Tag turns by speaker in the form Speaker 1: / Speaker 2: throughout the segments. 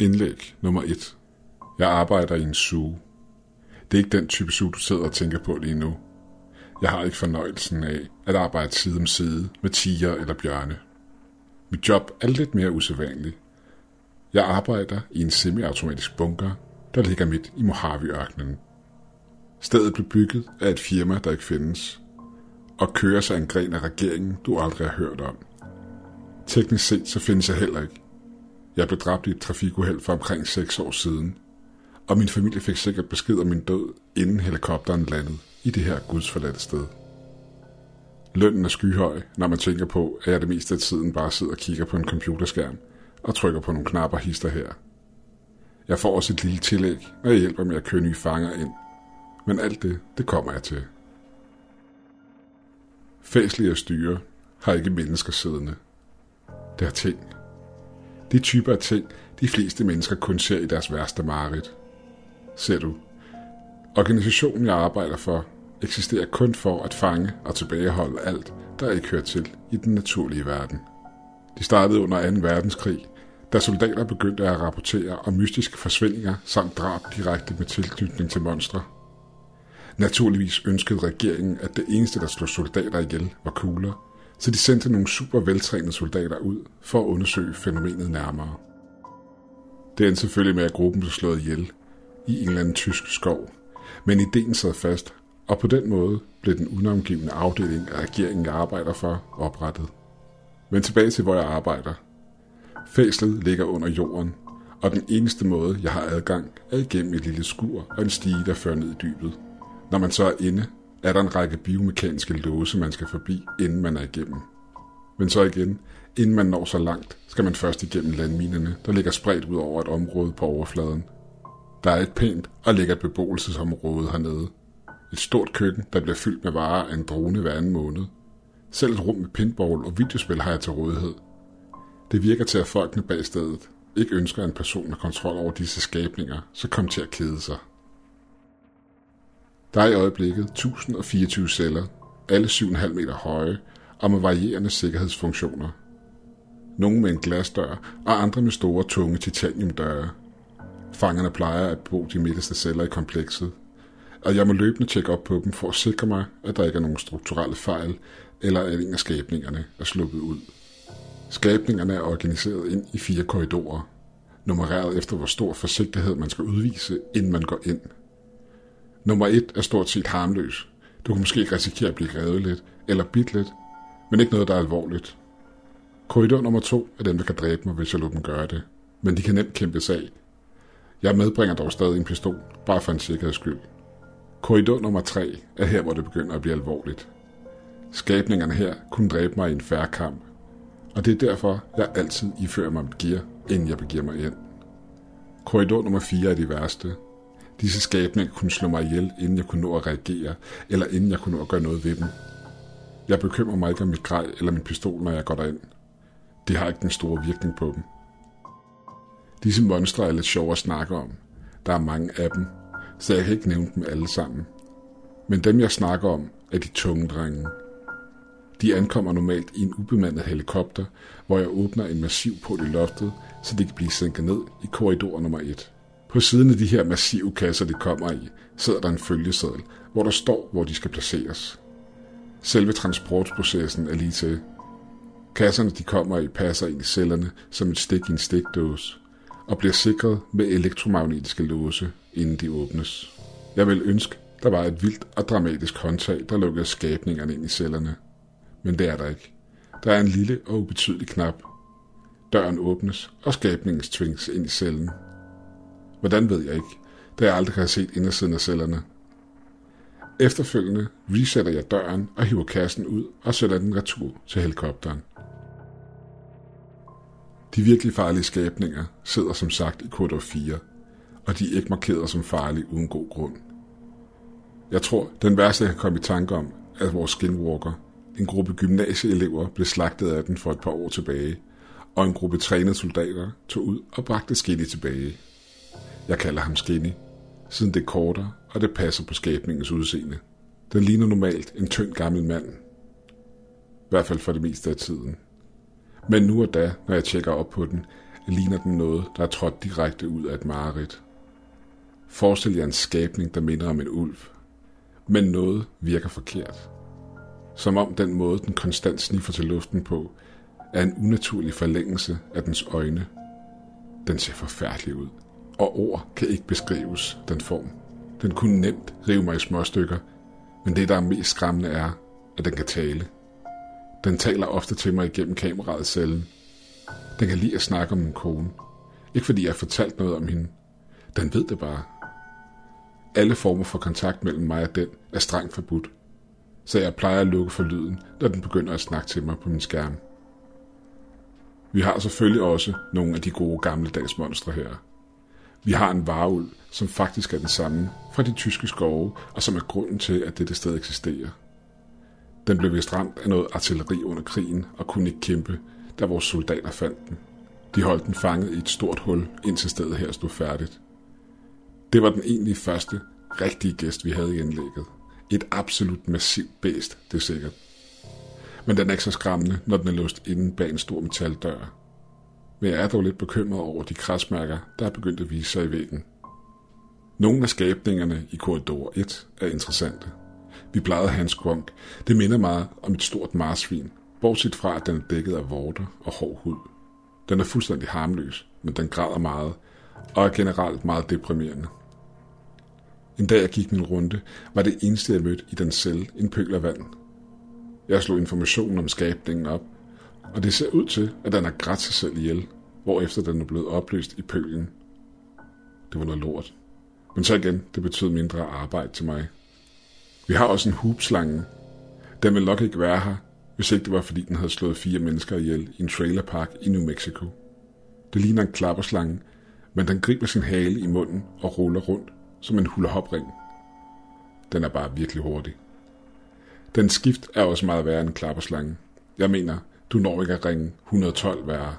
Speaker 1: Indlæg nummer 1. Jeg arbejder i en suge. Det er ikke den type suge, du sidder og tænker på lige nu. Jeg har ikke fornøjelsen af at arbejde side om side med tiger eller bjørne. Mit job er lidt mere usædvanligt. Jeg arbejder i en semiautomatisk bunker, der ligger midt i Mojave-ørkenen. Stedet blev bygget af et firma, der ikke findes, og kører sig en gren af regeringen, du aldrig har hørt om. Teknisk set så findes jeg heller ikke. Jeg blev dræbt i et trafikuheld for omkring 6 år siden, og min familie fik sikkert besked om min død, inden helikopteren landede i det her gudsforladte sted. Lønnen er skyhøj, når man tænker på, at jeg det meste af tiden bare sidder og kigger på en computerskærm og trykker på nogle knapper hister her. Jeg får også et lille tillæg, når jeg hjælper med at køre nye fanger ind. Men alt det, det kommer jeg til. Fæslige styre har ikke mennesker siddende. Det er ting. De typer af ting, de fleste mennesker kun ser i deres værste mareridt. Ser du? Organisationen, jeg arbejder for, eksisterer kun for at fange og tilbageholde alt, der ikke hører til i den naturlige verden. De startede under 2. verdenskrig, da soldater begyndte at rapportere om mystiske forsvindinger samt drab direkte med tilknytning til monstre. Naturligvis ønskede regeringen, at det eneste, der slog soldater ihjel, var kugler, så de sendte nogle super veltrænede soldater ud for at undersøge fænomenet nærmere. Det endte selvfølgelig med, at gruppen blev slået ihjel i en eller anden tysk skov, men ideen sad fast, og på den måde blev den unavngivende afdeling af regeringen, jeg arbejder for, oprettet. Men tilbage til, hvor jeg arbejder. Fæslet ligger under jorden, og den eneste måde, jeg har adgang, er igennem et lille skur og en stige, der fører ned i dybet. Når man så er inde, er der en række biomekaniske låse, man skal forbi, inden man er igennem. Men så igen, inden man når så langt, skal man først igennem landminerne, der ligger spredt ud over et område på overfladen. Der er et pænt og lækkert beboelsesområde hernede. Et stort køkken, der bliver fyldt med varer af en drone hver anden måned. Selv et rum med pinball og videospil har jeg til rådighed. Det virker til, at folkene bag stedet ikke ønsker en person med kontrol over disse skabninger, så kom til at kede sig. Der er i øjeblikket 1024 celler, alle 7,5 meter høje og med varierende sikkerhedsfunktioner. Nogle med en glasdør og andre med store, tunge titaniumdøre. Fangerne plejer at bo de midterste celler i komplekset, og jeg må løbende tjekke op på dem for at sikre mig, at der ikke er nogen strukturelle fejl, eller at en af skabningerne er sluppet ud. Skabningerne er organiseret ind i fire korridorer, nummereret efter hvor stor forsigtighed man skal udvise, inden man går ind – Nummer et er stort set harmløs. Du kan måske risikere at blive revet lidt, eller bidt lidt, men ikke noget, der er alvorligt. Korridor nummer to er den, der kan dræbe mig, hvis jeg lader dem gøre det, men de kan nemt kæmpe af. Jeg medbringer dog stadig en pistol, bare for en sikkerheds skyld. Korridor nummer 3 er her, hvor det begynder at blive alvorligt. Skabningerne her kunne dræbe mig i en færre kamp, og det er derfor, jeg altid ifører mig mit gear, inden jeg begiver mig ind. Korridor nummer 4 er de værste, Disse skabninger kunne slå mig ihjel, inden jeg kunne nå at reagere, eller inden jeg kunne nå at gøre noget ved dem. Jeg bekymrer mig ikke om mit grej eller min pistol, når jeg går derind. Det har ikke den store virkning på dem. Disse monstre er lidt sjove at snakke om. Der er mange af dem, så jeg kan ikke nævne dem alle sammen. Men dem jeg snakker om, er de tunge drenge. De ankommer normalt i en ubemandet helikopter, hvor jeg åbner en massiv på i loftet, så de kan blive sænket ned i korridor nummer 1. På siden af de her massive kasser, de kommer i, sidder der en følgeseddel, hvor der står, hvor de skal placeres. Selve transportprocessen er lige til. Kasserne, de kommer i, passer ind i cellerne som et stik i en stikdåse, og bliver sikret med elektromagnetiske låse, inden de åbnes. Jeg vil ønske, der var et vildt og dramatisk håndtag, der lukkede skabningerne ind i cellerne. Men det er der ikke. Der er en lille og ubetydelig knap. Døren åbnes, og skabningen tvinges ind i cellen. Hvordan ved jeg ikke, da jeg aldrig har set indersiden af cellerne. Efterfølgende resetter jeg døren og hiver kassen ud og sætter den retur til helikopteren. De virkelig farlige skabninger sidder som sagt i korridor 4, og de er ikke markeret som farlige uden god grund. Jeg tror, den værste, jeg kan komme i tanke om, er vores skinwalker. En gruppe gymnasieelever blev slagtet af den for et par år tilbage, og en gruppe trænede soldater tog ud og bragte Skinny tilbage. Jeg kalder ham Skinny, siden det er kortere, og det passer på skabningens udseende. Den ligner normalt en tynd gammel mand. I hvert fald for det meste af tiden. Men nu og da, når jeg tjekker op på den, ligner den noget, der er trådt direkte ud af et mareridt. Forestil jer en skabning, der minder om en ulv. Men noget virker forkert. Som om den måde, den konstant sniffer til luften på, er en unaturlig forlængelse af dens øjne. Den ser forfærdelig ud, og ord kan ikke beskrives den form. Den kunne nemt rive mig i små stykker, men det, der er mest skræmmende, er, at den kan tale. Den taler ofte til mig igennem kameraet cellen. Den kan lide at snakke om min kone. Ikke fordi jeg har fortalt noget om hende. Den ved det bare. Alle former for kontakt mellem mig og den er strengt forbudt. Så jeg plejer at lukke for lyden, når den begynder at snakke til mig på min skærm. Vi har selvfølgelig også nogle af de gode gammeldags monstre her. Vi har en varulv, som faktisk er den samme fra de tyske skove, og som er grunden til, at dette sted eksisterer. Den blev vist ramt af noget artilleri under krigen og kunne ikke kæmpe, da vores soldater fandt den. De holdt den fanget i et stort hul, indtil stedet her stod færdigt. Det var den egentlig første rigtige gæst, vi havde i indlægget. Et absolut massivt bæst, det er sikkert. Men den er ikke så skræmmende, når den er låst inden bag en stor metaldør. Men jeg er dog lidt bekymret over de krasmærker, der er begyndt at vise sig i væggen. Nogle af skabningerne i korridor 1 er interessante. Vi plejede hans grunk. Det minder meget om et stort marsvin, bortset fra at den er dækket af vorter og hård hud. Den er fuldstændig harmløs, men den græder meget, og er generelt meget deprimerende. En dag jeg gik min runde, var det eneste jeg mødte i den celle en pøl af vand. Jeg slog informationen om skabningen op, og det ser ud til, at den har grædt sig selv ihjel, hvorefter den er blevet opløst i pølen. Det var noget lort. Men så igen, det betød mindre arbejde til mig. Vi har også en hubslange. Den vil nok ikke være her, hvis ikke det var fordi den havde slået fire mennesker ihjel i en trailerpark i New Mexico. Det ligner en klapperslange, men den griber sin hale i munden og ruller rundt som en hula ring. Den er bare virkelig hurtig. Den skift er også meget værre end klapperslangen. Jeg mener, du når ikke at ringe 112 værre.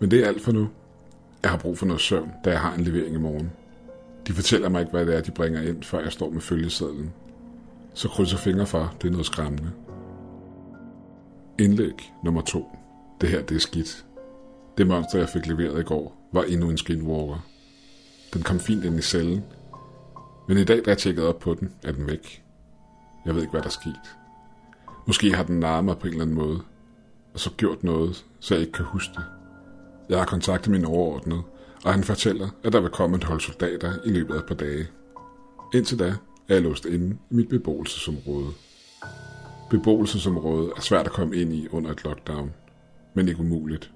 Speaker 1: Men det er alt for nu. Jeg har brug for noget søvn, da jeg har en levering i morgen. De fortæller mig ikke, hvad det er, de bringer ind, før jeg står med følgesedlen. Så krydser fingre for, det er noget skræmmende. Indlæg nummer 2. Det her, det er skidt. Det monster, jeg fik leveret i går, var endnu en skinwalker. Den kom fint ind i cellen, men i dag, da jeg tjekkede op på den, er den væk. Jeg ved ikke, hvad der er sket. Måske har den narret mig på en eller anden måde, og så gjort noget, så jeg ikke kan huske det. Jeg har kontaktet min overordnede, og han fortæller, at der vil komme et hold soldater i løbet af et par dage. Indtil da er jeg låst inde i mit beboelsesområde. Beboelsesområdet er svært at komme ind i under et lockdown, men ikke umuligt.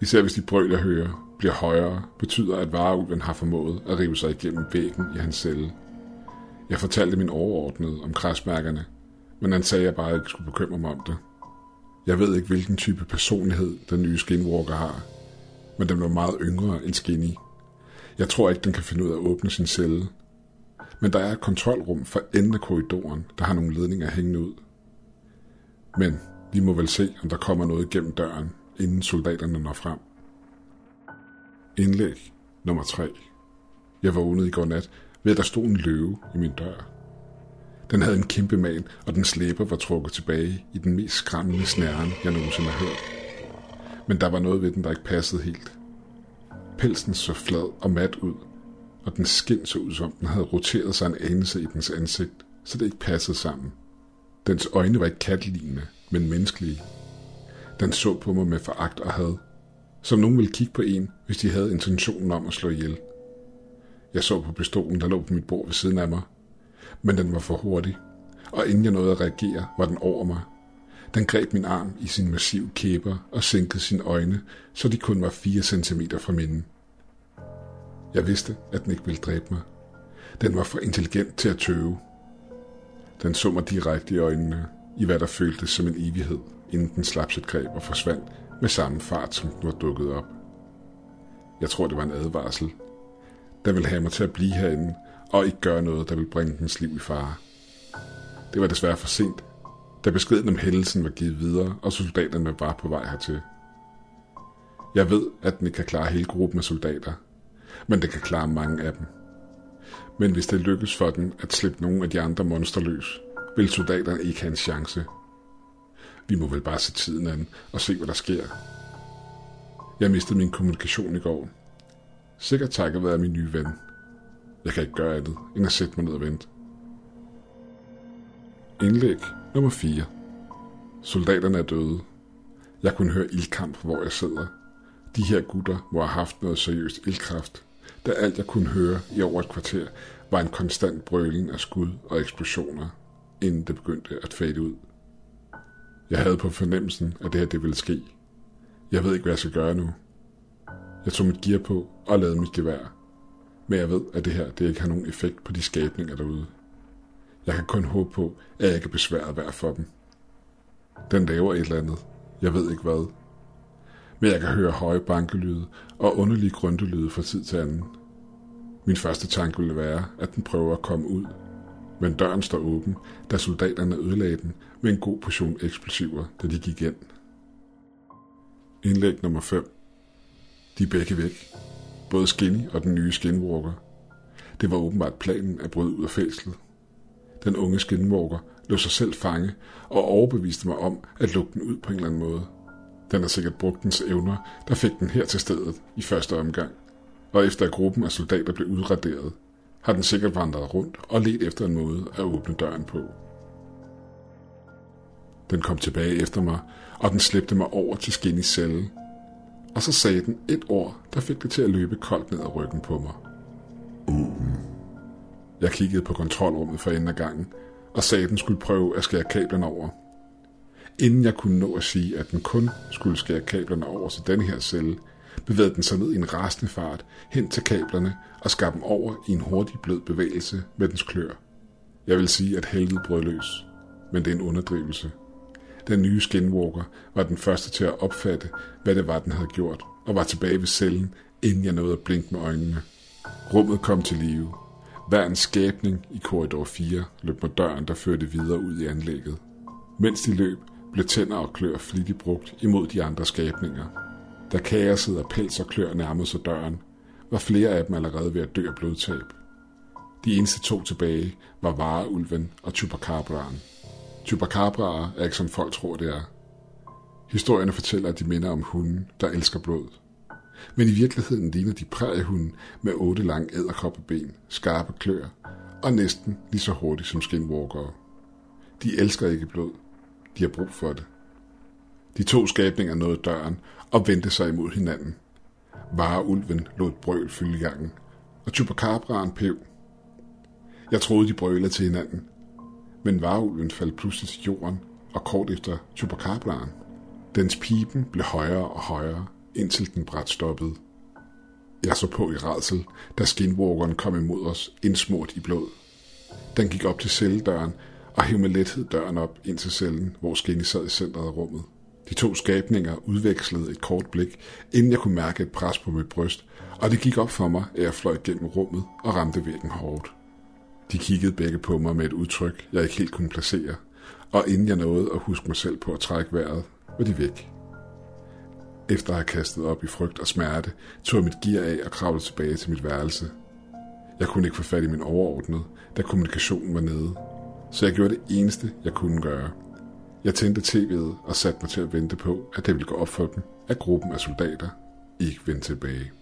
Speaker 1: Især hvis de brøl, jeg hører, bliver højere, betyder, at vareulven har formået at rive sig igennem væggen i hans celle. Jeg fortalte min overordnede om krasmærkerne, men han sagde, at jeg bare ikke skulle bekymre mig om det. Jeg ved ikke, hvilken type personlighed den nye Skinwalker har, men den var meget yngre end Skinny. Jeg tror ikke, den kan finde ud af at åbne sin celle. Men der er et kontrolrum for enden af korridoren, der har nogle ledninger hængende ud. Men vi må vel se, om der kommer noget gennem døren, inden soldaterne når frem. Indlæg nummer 3. Jeg vågnede i går nat ved, at der stod en løve i min dør. Den havde en kæmpe man, og den slæber var trukket tilbage i den mest skræmmende snæren, jeg nogensinde har hørt. Men der var noget ved den, der ikke passede helt. Pelsen så flad og mat ud, og den skin så ud som den havde roteret sig en anelse i dens ansigt, så det ikke passede sammen. Dens øjne var ikke kattelignende, men menneskelige. Den så på mig med foragt og had, som nogen ville kigge på en, hvis de havde intentionen om at slå ihjel. Jeg så på pistolen, der lå på mit bord ved siden af mig, men den var for hurtig, og inden jeg nåede at reagere, var den over mig. Den greb min arm i sin massive kæber og sænkede sine øjne, så de kun var 4 cm fra minden. Jeg vidste, at den ikke ville dræbe mig. Den var for intelligent til at tøve. Den så mig direkte i øjnene, i hvad der føltes som en evighed, inden den slap sit greb og forsvandt med samme fart, som den var dukket op. Jeg tror, det var en advarsel. Den ville have mig til at blive herinde og ikke gøre noget, der ville bringe hendes liv i fare. Det var desværre for sent, da beskeden om hændelsen var givet videre, og soldaterne var på vej hertil. Jeg ved, at den ikke kan klare hele gruppen af soldater, men det kan klare mange af dem. Men hvis det lykkes for den at slippe nogle af de andre monster løs, vil soldaterne ikke have en chance. Vi må vel bare se tiden an og se, hvad der sker. Jeg mistede min kommunikation i går. Sikkert takket være min nye ven. Jeg kan ikke gøre andet, end at sætte mig ned og vente. Indlæg nummer 4. Soldaterne er døde. Jeg kunne høre ildkamp, hvor jeg sidder. De her gutter må have haft noget seriøst ildkraft, da alt jeg kunne høre i over et kvarter var en konstant brøling af skud og eksplosioner, inden det begyndte at fade ud. Jeg havde på fornemmelsen, at det her det ville ske. Jeg ved ikke, hvad jeg skal gøre nu. Jeg tog mit gear på og lavede mit gevær. Men jeg ved, at det her det ikke har nogen effekt på de skabninger derude. Jeg kan kun håbe på, at jeg ikke er besværet værd for dem. Den laver et eller andet. Jeg ved ikke hvad. Men jeg kan høre høje bankelyde og underlige grøntelyde fra tid til anden. Min første tanke ville være, at den prøver at komme ud. Men døren står åben, da soldaterne ødelagde den med en god portion eksplosiver, da de gik ind. Indlæg nummer 5. De er begge væk. Både Skinny og den nye Skinwalker. Det var åbenbart planen at bryde ud af fængslet. Den unge Skinwalker lå sig selv fange og overbeviste mig om at lukke den ud på en eller anden måde. Den har sikkert brugt dens evner, der fik den her til stedet i første omgang. Og efter at gruppen af soldater blev udraderet, har den sikkert vandret rundt og let efter en måde at åbne døren på. Den kom tilbage efter mig, og den slæbte mig over til Skinnys celle. Og så sagde den et ord, der fik det til at løbe koldt ned ad ryggen på mig. Åben. Jeg kiggede på kontrolrummet for enden af gangen, og sagde, at den skulle prøve at skære kablerne over. Inden jeg kunne nå at sige, at den kun skulle skære kablerne over til denne her celle, bevægede den sig ned i en rasende fart hen til kablerne og skar dem over i en hurtig blød bevægelse med dens klør. Jeg vil sige, at helvede brød løs, men det er en underdrivelse. Den nye skinwalker var den første til at opfatte, hvad det var, den havde gjort, og var tilbage ved cellen, inden jeg nåede at blinke med øjnene. Rummet kom til live. Hver en skabning i korridor 4 løb mod døren, der førte videre ud i anlægget. Mens de løb, blev tænder og klør flittigt brugt imod de andre skabninger. Da kaoset og pels og klør nærmede sig døren, var flere af dem allerede ved at dø af blodtab. De eneste to tilbage var vareulven og Chupacabraen. Chupacabraer er ikke som folk tror, det er. Historierne fortæller, at de minder om hunden, der elsker blod. Men i virkeligheden ligner de præriehunde med otte lange æderkoppeben, skarpe klør og næsten lige så hurtigt som skinwalkere. De elsker ikke blod. De har brug for det. De to skabninger nåede døren og vendte sig imod hinanden. Vareulven lå et brøl fylde gangen, og Chupacabraen pev. Jeg troede, de brølede til hinanden, men varulven faldt pludselig til jorden, og kort efter Chupacabraen. Dens pipen blev højere og højere, indtil den bræt stoppede. Jeg så på i redsel, da skinwalkeren kom imod os, indsmurt i blod. Den gik op til celledøren og hævde med lethed døren op ind til cellen, hvor Skinny sad i centret af rummet. De to skabninger udvekslede et kort blik, inden jeg kunne mærke et pres på mit bryst, og det gik op for mig, at jeg fløj gennem rummet og ramte væggen hårdt. De kiggede begge på mig med et udtryk, jeg ikke helt kunne placere, og inden jeg nåede at huske mig selv på at trække vejret, var de væk. Efter at have kastet op i frygt og smerte, tog jeg mit gear af og kravlede tilbage til mit værelse. Jeg kunne ikke få fat i min overordnede, da kommunikationen var nede, så jeg gjorde det eneste, jeg kunne gøre. Jeg tændte tv'et og satte mig til at vente på, at det ville gå op for dem, at gruppen af soldater ikke vendte tilbage.